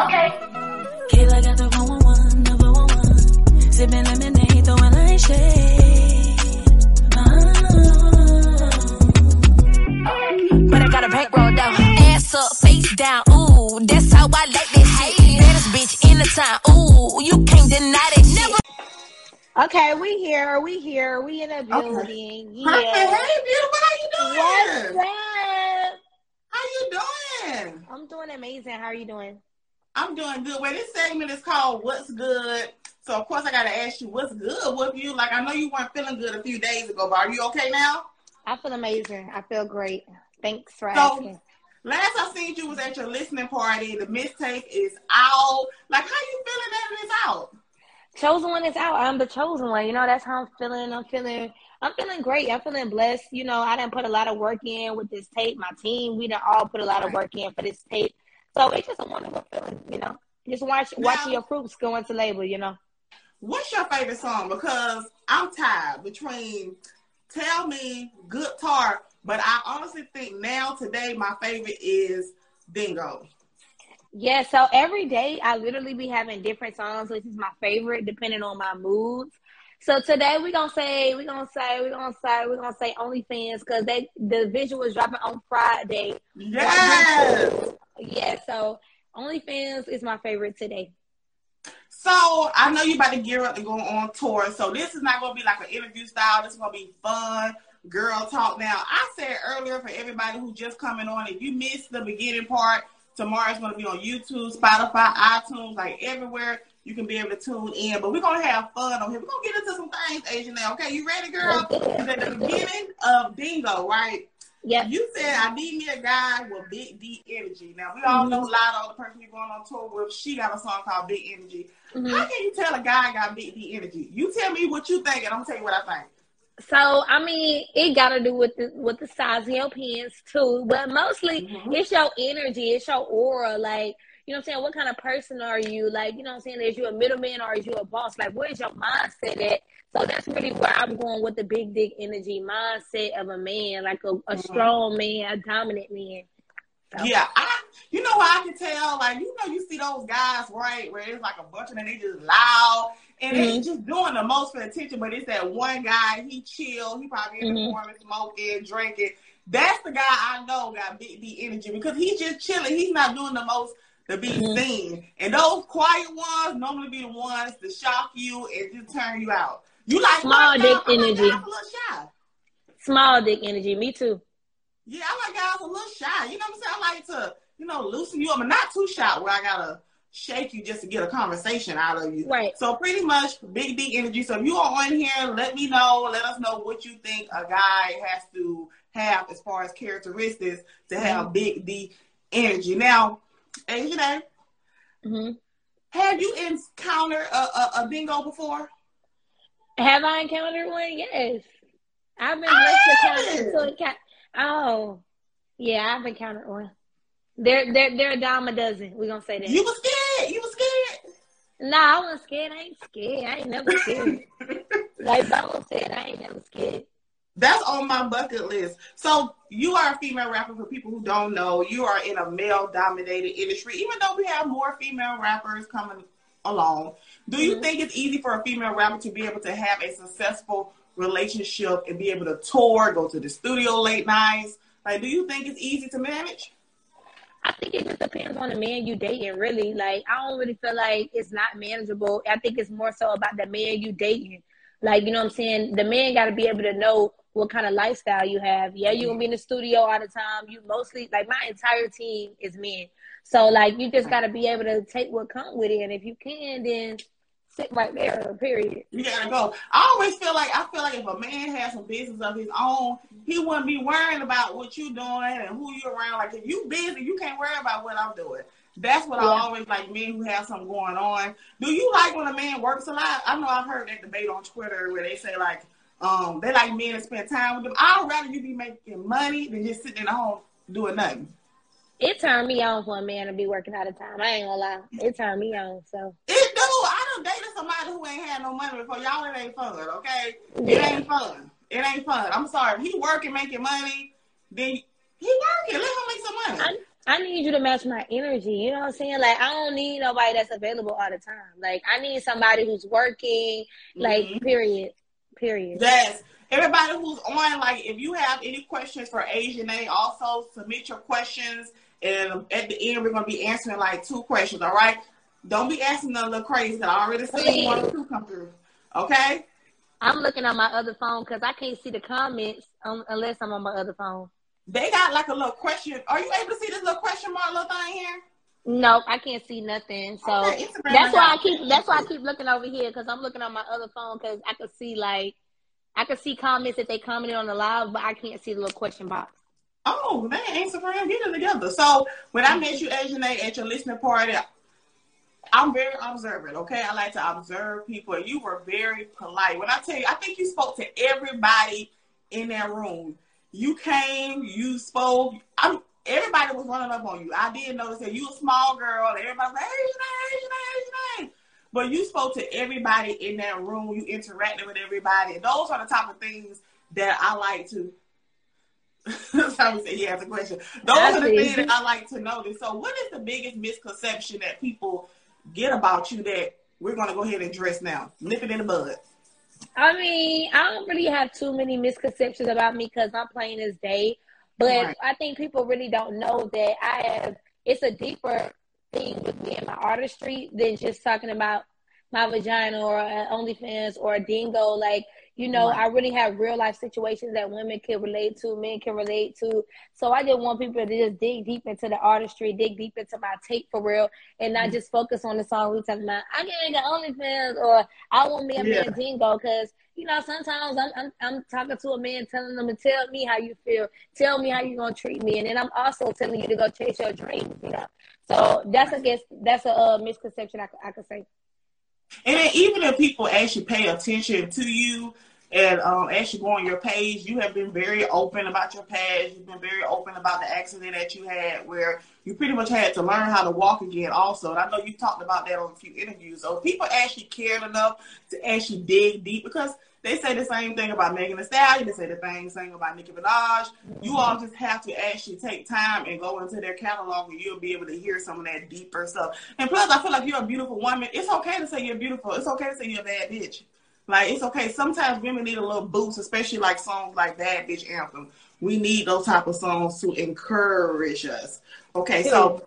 Okay. Kayla got the 111, the 111. Sipping lemonade, throwing like shade. But I got a bank roll down. Ass up, face down. Ooh, that's how I like this shit. Baddest bitch in the town. Ooh, you can't deny that shit. Okay, we here. We here. We in a building. Okay. Yeah. Perfect. Hey, beautiful. How you doing? What's up? How you doing? I'm doing amazing. How are you doing? I'm doing good. Well, this segment is called "What's Good." So, of course, I got to ask you, what's good with you? Like, I know you weren't feeling good a few days ago, but are you okay now? I feel amazing. I feel great. Thanks for So- asking. Last I seen you was at your listening party. The mistake is out. Like, how you feeling that it's out? Chosen one is out. I'm the chosen one. You know, that's how I'm feeling. I'm feeling I'm feeling great. I'm feeling blessed. You know, I didn't put a lot of work in with this tape. My team, we done all put a lot of work in for this tape. So it's just a wonderful feeling, you know. Just watch Now- watching your fruits go into label, you know. What's your favorite song? Because I'm tired between Tell Me, Good Tar, but I honestly think now today my favorite is Dingo. Yeah, so every day I literally be having different songs, which is my favorite depending on my moods. So today we gonna say we gonna say we gonna say we gonna say OnlyFans because they the visual is dropping on Friday. Yes. Yeah, so OnlyFans is my favorite today. So I know you about to gear up to go on tour. So this is not gonna be like an interview style. This is gonna be fun, girl talk. Now I said earlier for everybody who just coming on, if you missed the beginning part, tomorrow's gonna be on YouTube, Spotify, iTunes, like everywhere. You can be able to tune in, but we're gonna have fun on here. We're gonna get into some things, Asian. Now, okay, you ready, girl? It's at the beginning of Bingo, right? Yep. You said I need me a guy with big D energy. Now we all know Latto, the person you're going on tour with, she got a song called Big Energy. Mhm. How can you tell a guy got big D energy? You tell me what you think, and I'm gonna tell you what I think. So I mean, it got to do with the with the size of your pants too, but mostly Mhm. it's your energy, it's your aura. Like you know, what I'm saying, what kind of person are you? Like you know, what I'm saying, is you a middleman or is you a boss? Like where's your mindset at? So that's really where I'm going with the big dick energy mindset of a man, like a, a Mhm. strong man, a dominant man. So, Yeah, I. You know how I can tell? Like you know, you see those guys, right? Where it's like a bunch of them, they just loud and they Mhm. just doing the most for attention. But it's that one guy, he chill, he probably in the Mhm. corner smoking, drinking. That's the guy I know got big D energy because he's just chilling. He's not doing the most to be Mhm. seen. And those quiet ones normally be the ones to shock you and just turn you out. You like Small dick guys- I like energy. guys a little shy. Small dick energy, me too. Yeah, I like guys a little shy. You know what I'm saying? I like to, you know, loosen you up, but not too shy where I gotta shake you just to get a conversation out of you. Right. So pretty much big D energy. So if you are on here, let me know. Let us know what you think a guy has to have as far as characteristics to have big D energy. Now, Asian A, hmm have you encountered a, a, a bingo before? Have I encountered one? Yes. I've been blessed to haven't. to encounter. Oh, yeah, I've encountered one. They're they're they're a dime a dozen. We gonna say that. You was scared. You was scared. Nah, I wasn't scared. I ain't scared. I ain't never scared. like said, I ain't never scared. That's on my bucket list. So you are a female rapper. For people who don't know, you are in a male-dominated industry. Even though we have more female rappers coming along, do you Mhm. think it's easy for a female rapper to be able to have a successful relationship and be able to tour, go to the studio late nights? Like, do you think it's easy to manage? I think it just depends on the man you dating, really. Like, I don't really feel like it's not manageable. I think it's more so about the man you dating. Like, you know what I'm saying? The man got to be able to know what kind of lifestyle you have. Yeah, you're going to be in the studio all the time. You mostly, like, my entire team is men. So, like, you just got to be able to take what comes with it. And if you can, then sit right there, period. You gotta go. I always feel like I feel like if a man has some business of his own, he wouldn't be worrying about what you doing and who you around. Like if you busy, you can't worry about what I'm doing. That's what Yeah. I always like men who have something going on. Do you like when a man works a lot? I know I've heard that debate on Twitter where they say like, um, they like men to spend time with them. I'd rather you be making money than just sitting at home doing nothing. It turned me on for a man to be working all of time. I ain't gonna lie. It turned me on. So, It do. I done dated somebody who ain't had no money before. Y'all, it ain't fun, okay? It ain't fun. It ain't fun. I'm sorry. If he working, making money, then he working. Let him make some money. I, I need you to match my energy. You know what I'm saying? Like I don't need nobody that's available all the time. Like I need somebody who's working. Like mm-hmm. period. Period. Yes. Everybody who's on, like, if you have any questions for Asian A, also submit your questions. And at the end, we're gonna be answering like two questions. All right. Don't be asking a little crazy. Cause I already seen one or two come through. Okay. I'm looking on my other phone because I can't see the comments um, unless I'm on my other phone. They got like a little question. Are you able to see this little question mark little thing here? No, I can't see nothing. So okay, that's why I keep that's why I keep looking over here because I'm looking on my other phone because I can see like I can see comments that they commented on the live, but I can't see the little question box. Oh, man, Instagram, get it together. So when I met you, Asian A, at your listening party, I'm very observant, okay? I like to observe people. You were very polite. When I tell you, I think you spoke to everybody in that room. You came, you spoke. I'm, everybody was running up on you. I did notice that you a small girl. Everybody was like, Asian, But you spoke to everybody in that room. You interacted with everybody. And those are the type of things that I like to. Tommy said he has a question. Those are the things that I like to notice. So, what is the biggest misconception that people get about you that we're going to go ahead and address now? Nip it in the bud. I mean, I don't really have too many misconceptions about me because I'm plain as day. But right. I think people really don't know that I have. It's a deeper thing with me and my artistry than just talking about my vagina or OnlyFans or a dingo. Like you know, right. I really have real life situations that women can relate to, men can relate to. So I just want people to just dig deep into the artistry, dig deep into my tape for real, and not mm-hmm. just focus on the song we talking about. I get OnlyFans or I want me a yeah. man dingo because you know sometimes I'm, I'm I'm talking to a man telling them to tell me how you feel, tell me how you're gonna treat me, and then I'm also telling you to go chase your dreams. You know, so that's I guess that's a uh, misconception I, I could say. And even if people actually pay attention to you, and um, you go on your page, you have been very open about your past. You've been very open about the accident that you had, where you pretty much had to learn how to walk again. Also, and I know you talked about that on a few interviews. So people actually cared enough to actually dig deep because they say the same thing about Megan Thee Stallion. They say the same thing about Nicki Minaj. You all just have to actually take time and go into their catalog, and you'll be able to hear some of that deeper stuff. And plus, I feel like you're a beautiful woman. It's okay to say you're beautiful. It's okay to say you're a bad bitch. Like it's okay. Sometimes women need a little boost, especially like songs like Bad Bitch Anthem. We need those type of songs to encourage us. Okay, so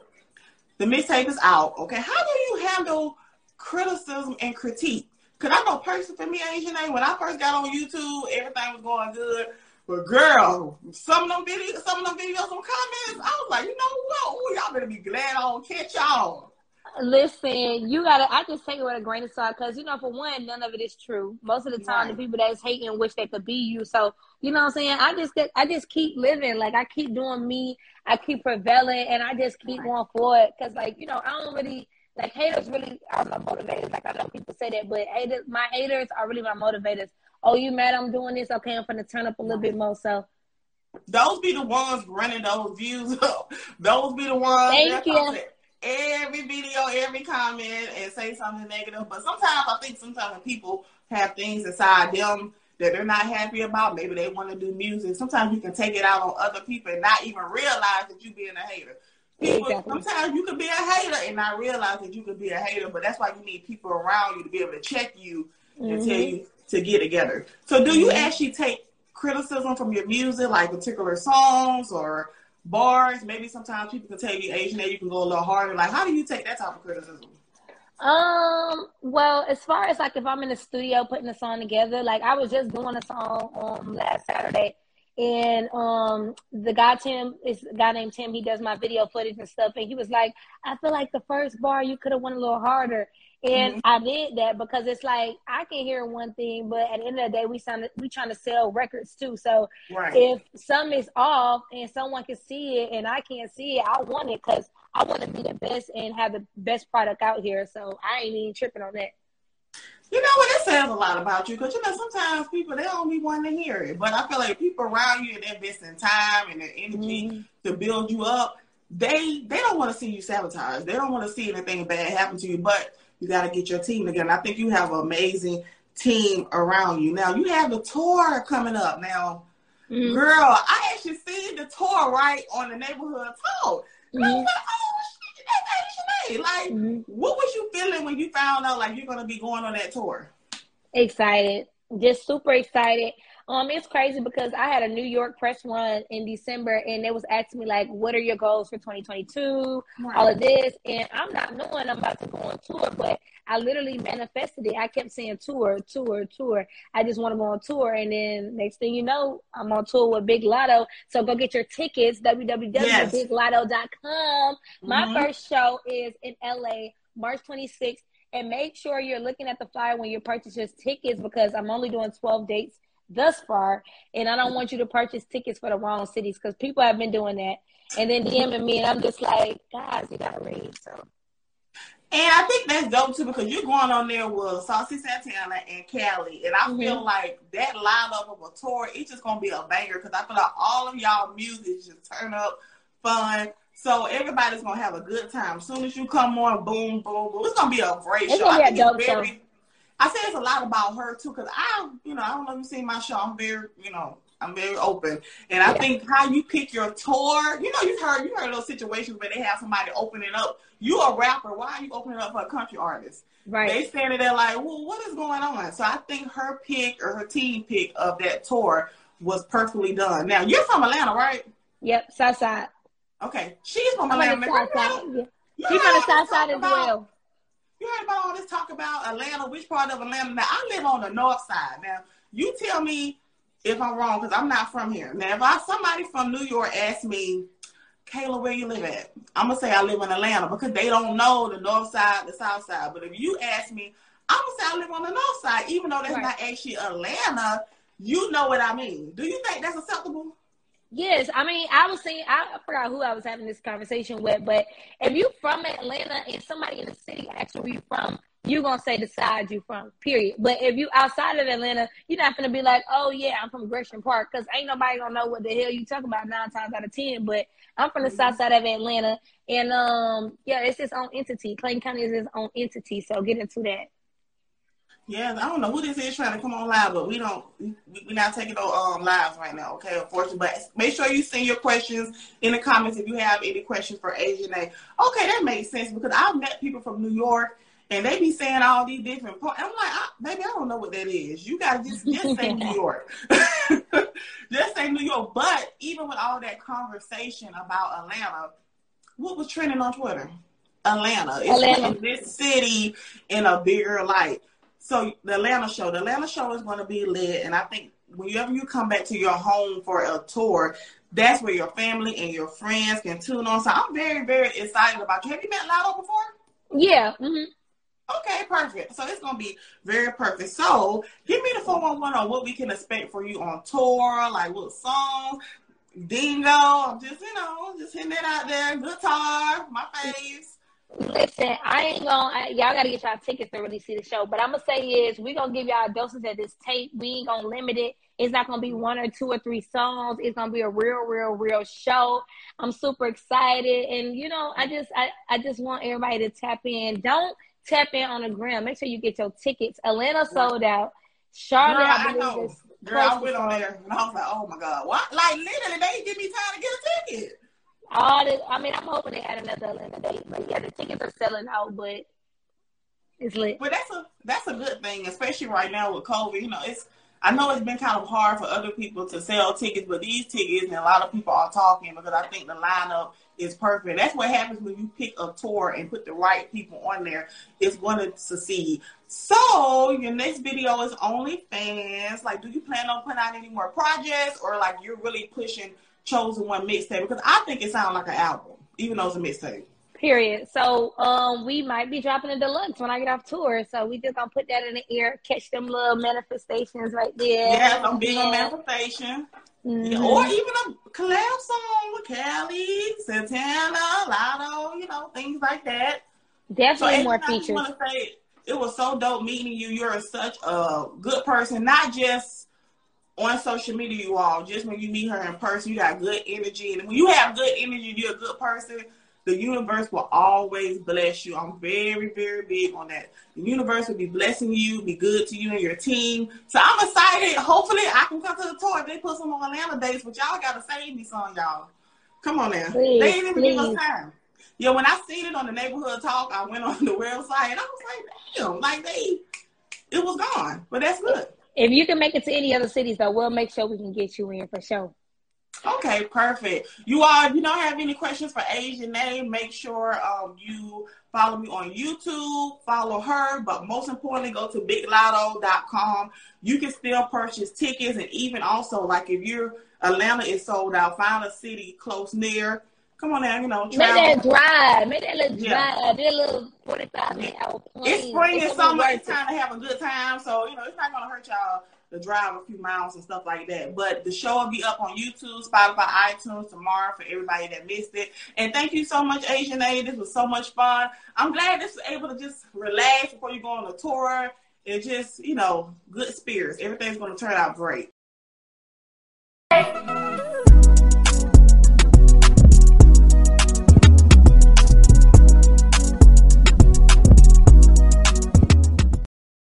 the mixtape is out. Okay, how do you handle criticism and critique? Cause I know person for me, Asian A, when I first got on YouTube, everything was going good. But girl, some of them videos, some of them videos, some comments, I was like, you know what? Ooh, y'all better be glad I don't catch y'all. Listen, you gotta. I just take it with a grain of salt because you know, for one, none of it is true. Most of the time, right. the people that's hating wish they could be you. So you know what I'm saying. I just get, I just keep living. Like I keep doing me. I keep prevailing, and I just keep right. going for it. Cause like you know, I don't really like haters. Really, are my motivators. Like I know people say that, but haters, my haters are really my motivators. Oh, you mad? I'm doing this. Okay, I'm gonna turn up a little bit more. So those be the ones running those views up. Those be the ones. Thank you every video, every comment, and say something negative. But sometimes I think sometimes people have things inside them that they're not happy about, maybe they want to do music. Sometimes you can take it out on other people and not even realize that you being a hater. People, exactly. Sometimes you could be a hater and not realize that you could be a hater, but that's why you need people around you to be able to check you mm-hmm. and tell you to get together. So, do you mm-hmm. actually take criticism from your music, like particular songs or bars. Maybe sometimes people can tell you Asian A, you can go a little harder. Like, how do you take that type of criticism? Um, well, as far as like if I'm in the studio putting a song together, like I was just doing a song um last Saturday and um the guy Tim is a guy named Tim, he does my video footage and stuff, and he was like, I feel like the first bar you could have went a little harder. And mm-hmm. I did that because it's like I can hear one thing, but at the end of the day, we sound we trying to sell records too. So right. if some is off and someone can see it and I can't see it, I want it because I want to be the best and have the best product out here. So I ain't even tripping on that. You know what? It says a lot about you because you know sometimes people they don't be wanting to hear it, but I feel like people around you and they're investing time and their energy mm-hmm. to build you up. They they don't want to see you sabotage. They don't want to see anything bad happen to you, but you got to get your team together. I think you have an amazing team around you. Now you have the tour coming up. Now, mm-hmm. girl, I actually see the tour right on the neighborhood talk. Mm-hmm. Like, shit, that's Asian Like, mm-hmm. what was you feeling when you found out like you're gonna be going on that tour? Excited, just super excited. Um, it's crazy because I had a New York press run in December, and they was asking me like, "What are your goals for 2022?" Right. All of this, and I'm not knowing I'm about to go on tour, but I literally manifested it. I kept saying tour, tour, tour. I just want to go on tour, and then next thing you know, I'm on tour with Big Latto. So go get your tickets www.biglatto.com. Mm-hmm. My first show is in LA, March 26th. And make sure you're looking at the flyer when you purchase tickets because I'm only doing 12 dates thus far, and I don't want you to purchase tickets for the wrong cities because people have been doing that, and then DMing me, and I'm just like, guys, you gotta read. So. And I think that's dope too because you're going on there with Saucy Santana and Cali, and I mm-hmm. feel like that lineup of a tour, it's just gonna be a banger because I feel like all of y'all music just turn up, fun. So everybody's gonna have a good time. As soon as you come on, boom, boom, boom. It's gonna be a great it's show. I think it's very, show. I say it's a lot about her too, because I, you know, I don't know if you seen my show. I'm very, you know, I'm very open, and I yeah. think how you pick your tour. You know, you've heard you heard those situations where they have somebody opening up. You a rapper, why are you opening up for a country artist? Right. They standing there like, well, what is going on? So I think her pick or her team pick of that tour was perfectly done. Now you're from Atlanta, right? Yep, Southside. Okay, she's from Atlanta. Southside. Yeah. She's from the Southside as well. You heard about all this talk about Atlanta? Which part of Atlanta? Now I live on the north side. Now you tell me if I'm wrong because I'm not from here. Now if I somebody from New York asks me, Kayla, where you live at? I'm gonna say I live in Atlanta because they don't know the north side, the south side. But if you ask me, I'm gonna say I live on the north side, even though that's right. not actually Atlanta. You know what I mean? Do you think that's acceptable? Yes, I mean, I was saying, I forgot who I was having this conversation with, but if you from Atlanta and somebody in the city asks where you from, you're gonna say the side you from, period. But if you outside of Atlanta, you're not gonna be like, oh yeah, I'm from Gresham Park, because ain't nobody gonna know what the hell you talk about nine times out of ten. But I'm from the mm-hmm. south side of Atlanta, and um, yeah, it's its own entity. Clayton County is its own entity, so get into that. Yeah, I don't know who this is trying to come on live, but we don't. We, we're not taking no um lives right now. Okay, unfortunately, but make sure you send your questions in the comments if you have any questions for Asian A. Okay, that makes sense because I've met people from New York and they be saying all these different points. I'm like, I, maybe I don't know what that is. You gotta just just say New York, just say New York. But even with all that conversation about Atlanta, what was trending on Twitter? Atlanta. It's Atlanta. this city in a bigger light. So the Atlanta show, the Atlanta show is going to be lit, and I think whenever you come back to your home for a tour, that's where your family and your friends can tune on. So I'm very, very excited about you. Have you met Latto before? Yeah. Mm-hmm. Okay, perfect. So it's gonna be very perfect. So give me the 411 on what we can expect for you on tour, like what songs, Dingo. I'm just, you know, just hitting it out there. Guitar, my face. Listen, I ain't gonna. I, y'all gotta get y'all tickets to really see the show. But I'm gonna say is we gonna give y'all doses of this tape. We ain't gonna limit it. It's not gonna be one or two or three songs. It's gonna be a real, real, real show. I'm super excited, and you know, I just, I, I just want everybody to tap in. Don't tap in on the gram. Make sure you get your tickets. Atlanta sold out. Charlotte, Girl, I, I know. Girl, I went on there and I was like, oh my god, what? Like literally, they didn't give me time to get a ticket all the, I mean, I'm hoping they had another Atlanta date, but yeah, the tickets are selling out, but it's lit. But that's a that's a good thing, especially right now with COVID. You know, it's I know it's been kind of hard for other people to sell tickets, but these tickets and a lot of people are talking because I think the lineup is perfect. That's what happens when you pick a tour and put the right people on there. It's going to succeed. So your next video is OnlyFans. Like, do you plan on putting out any more projects, or like you're really pushing chosen one mixtape because I think it sounds like an album, even though it's a mixtape. Period. So um, we might be dropping a deluxe when I get off tour. So we just gonna put that in the air, catch them little manifestations right there. Yeah, I'm big on manifestation. Mm-hmm. Or even a collab song with Cali, Santana, Latto, you know, things like that. Definitely so more features. Say, it was so dope meeting you. You're such a good person, not just on social media, you all, just when you meet her in person, you got good energy. And when you have good energy, you're a good person, the universe will always bless you. I'm very, very big on that. The universe will be blessing you, be good to you and your team. So I'm excited. Hopefully, I can come to the tour. They put some on Atlanta dates, but y'all got to save me some, y'all. Come on now. Please, they didn't even give us time. Yeah, when I seen it on the neighborhood talk, I went on the website and I was like, damn, like they, it was gone. But that's good. If you can make it to any other cities, though, we'll make sure we can get you in for sure. Okay, perfect. You all, if you don't have any questions for Asian name, make sure um, you follow me on YouTube, follow her, but most importantly, go to biglatto.com. You can still purchase tickets, and even also, like if you're Atlanta is sold out, find a city close near. Come on now, you know. Make that drive, make that little yeah. drive, that little 45 minute hour It's spring and summer, it's time to have a good time, so you know, it's not gonna hurt y'all to drive a few miles and stuff like that. But the show will be up on YouTube, Spotify, iTunes tomorrow for everybody that missed it. And thank you so much, Asian A. This was so much fun. I'm glad this was able to just relax before you go on a tour. It's just, you know, good spirits. Everything's going to turn out great.